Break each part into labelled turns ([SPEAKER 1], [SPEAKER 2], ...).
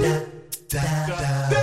[SPEAKER 1] da, da, da.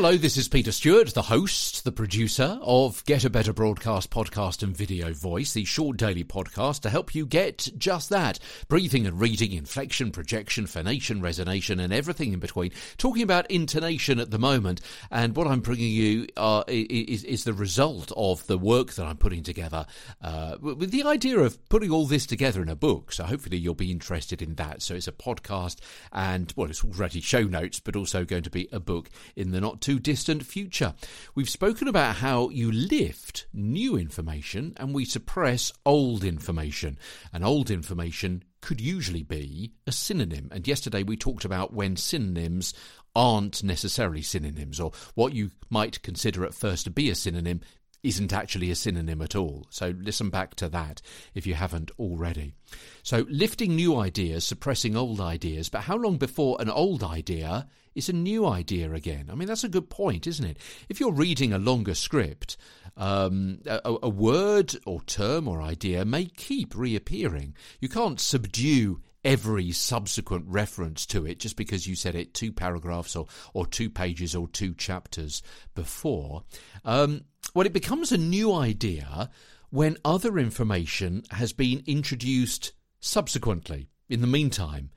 [SPEAKER 1] Hello, this is Peter Stewart, the host, the producer of Get a Better Broadcast podcast and video voice, the short daily podcast to help you get just that breathing and reading, inflection, projection, phonation, resonation, and everything in between. Talking about intonation at the moment, and what I'm bringing you uh, is, is the result of the work that I'm putting together uh, with the idea of putting all this together in a book. So hopefully you'll be interested in that. So it's a podcast, and well, it's already show notes, but also going to be a book in the not too distant future. We've spoken about how you lift new information and we suppress old information. And old information could usually be a synonym. And yesterday we talked about when synonyms aren't necessarily synonyms, or what you might consider at first to be a synonym isn't actually a synonym at all. So listen back to that if you haven't already. So lifting new ideas, suppressing old ideas, but how long before an old idea is a new idea again? I mean, that's a good point, isn't it? If you're reading a longer script, um, a, a word or term or idea may keep reappearing. You can't subdue every subsequent reference to it just because you said it two paragraphs or, or two pages or two chapters before. Um, well, it becomes a new idea when other information has been introduced subsequently, in the meantime,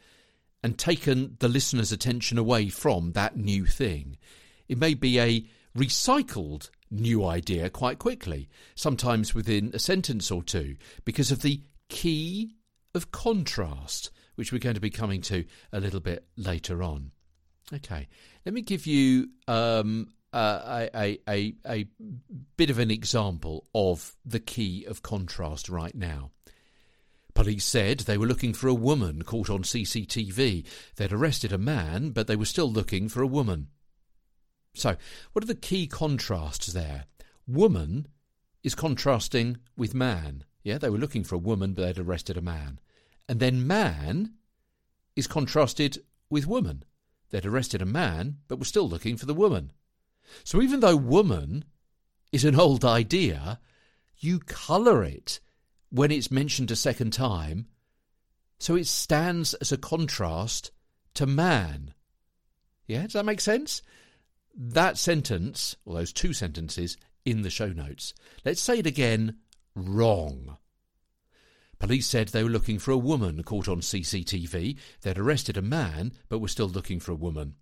[SPEAKER 1] and taken the listener's attention away from that new thing. It may be a recycled new idea quite quickly, sometimes within a sentence or two, because of the key of contrast, which we're going to be coming to a little bit later on. Okay, let me give you um, uh, a, a, a bit of an example of the key of contrast right now. Police said they were looking for a woman caught on CCTV. They'd arrested a man, but they were still looking for a woman. So, what are the key contrasts there? Woman is contrasting with man. Yeah, they were looking for a woman, but they'd arrested a man. And then man is contrasted with woman. They'd arrested a man, but were still looking for the woman. So even though woman is an old idea, you colour it when it's mentioned a second time, so it stands as a contrast to man. Yeah, does that make sense? That sentence, or those two sentences, in the show notes. Let's say it again wrong. Police said they were looking for a woman caught on CCTV. They'd arrested a man, but were still looking for a woman.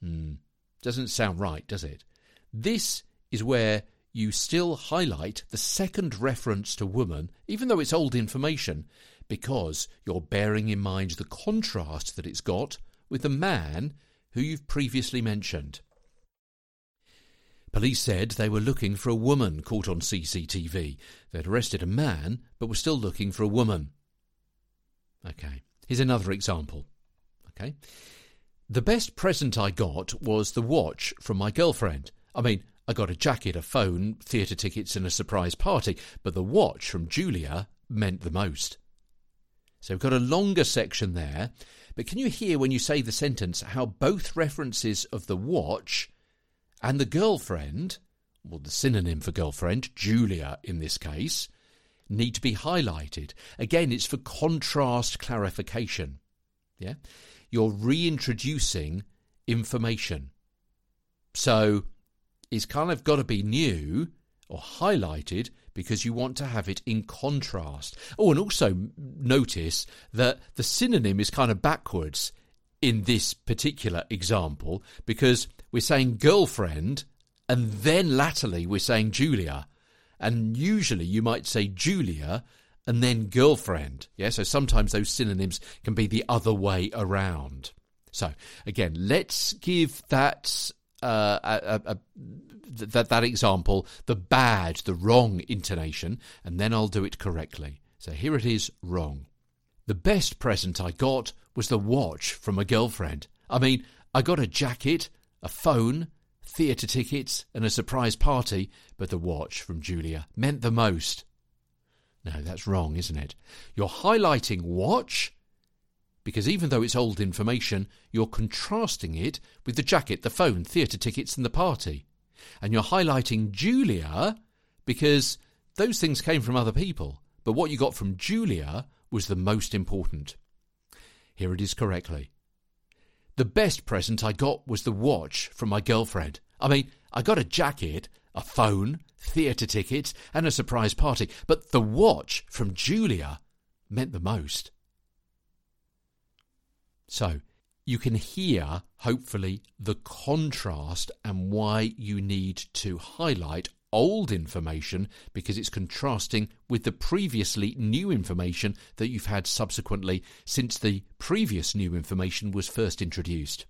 [SPEAKER 1] Hmm. Doesn't sound right, does it? This is where you still highlight the second reference to woman, even though it's old information, because you're bearing in mind the contrast that it's got with the man who you've previously mentioned. Police said they were looking for a woman caught on CCTV. They'd arrested a man, but were still looking for a woman. Okay, here's another example. Okay. The best present I got was the watch from my girlfriend. I mean, I got a jacket, a phone, theatre tickets, and a surprise party, but the watch from Julia meant the most. So we've got a longer section there, but can you hear when you say the sentence how both references of the watch and the girlfriend, well, the synonym for girlfriend, Julia in this case, need to be highlighted? Again, it's for contrast clarification. Yeah? you're reintroducing information. So it's kind of got to be new or highlighted because you want to have it in contrast. Oh, and also notice that the synonym is kind of backwards in this particular example because we're saying girlfriend and then latterly we're saying Julia. And usually you might say Julia and then girlfriend. Yeah, so sometimes those synonyms can be the other way around. So again, let's give that uh, a, that that example the bad, the wrong intonation, and then I'll do it correctly. So here it is wrong. The best present I got was the watch from a girlfriend. I mean, I got a jacket, a phone, theatre tickets, and a surprise party, but the watch from Julia meant the most. No, that's wrong, isn't it? You're highlighting watch because even though it's old information, you're contrasting it with the jacket, the phone, theatre tickets, and the party. And you're highlighting Julia because those things came from other people, but what you got from Julia was the most important. Here it is correctly. The best present I got was the watch from my girlfriend. I mean, I got a jacket, a phone, theatre tickets, and a surprise party, but the watch from Julia meant the most. So, you can hear, hopefully, the contrast and why you need to highlight old information because it's contrasting with the previously new information that you've had subsequently since the previous new information was first introduced.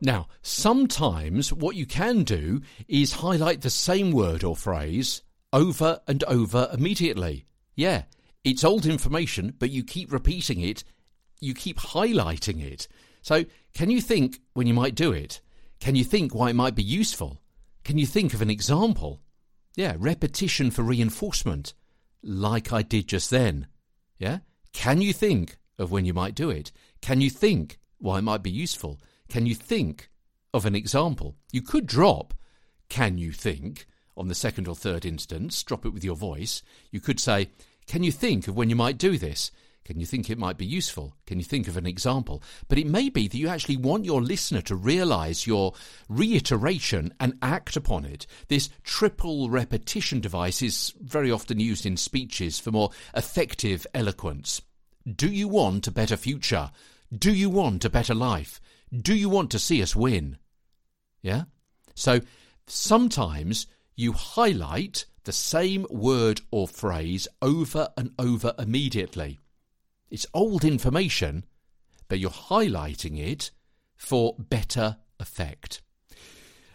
[SPEAKER 1] Now, sometimes what you can do is highlight the same word or phrase over and over immediately. Yeah, it's old information, but you keep repeating it, you keep highlighting it. So, can you think when you might do it? Can you think why it might be useful? Can you think of an example? Yeah, repetition for reinforcement, like I did just then. Yeah? Can you think of when you might do it? Can you think why it might be useful? Can you think of an example? You could drop can you think on the second or third instance, drop it with your voice. You could say, Can you think of when you might do this? Can you think it might be useful? Can you think of an example? But it may be that you actually want your listener to realize your reiteration and act upon it. This triple repetition device is very often used in speeches for more effective eloquence. Do you want a better future? Do you want a better life? Do you want to see us win? Yeah? So sometimes you highlight the same word or phrase over and over immediately. It's old information, but you're highlighting it for better effect.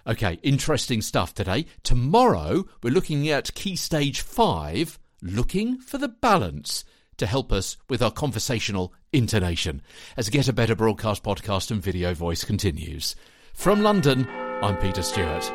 [SPEAKER 1] Okay, interesting stuff today. Tomorrow, we're looking at Key Stage 5, looking for the balance to help us with our conversational intonation as Get a Better Broadcast podcast and video voice continues. From London, I'm Peter Stewart.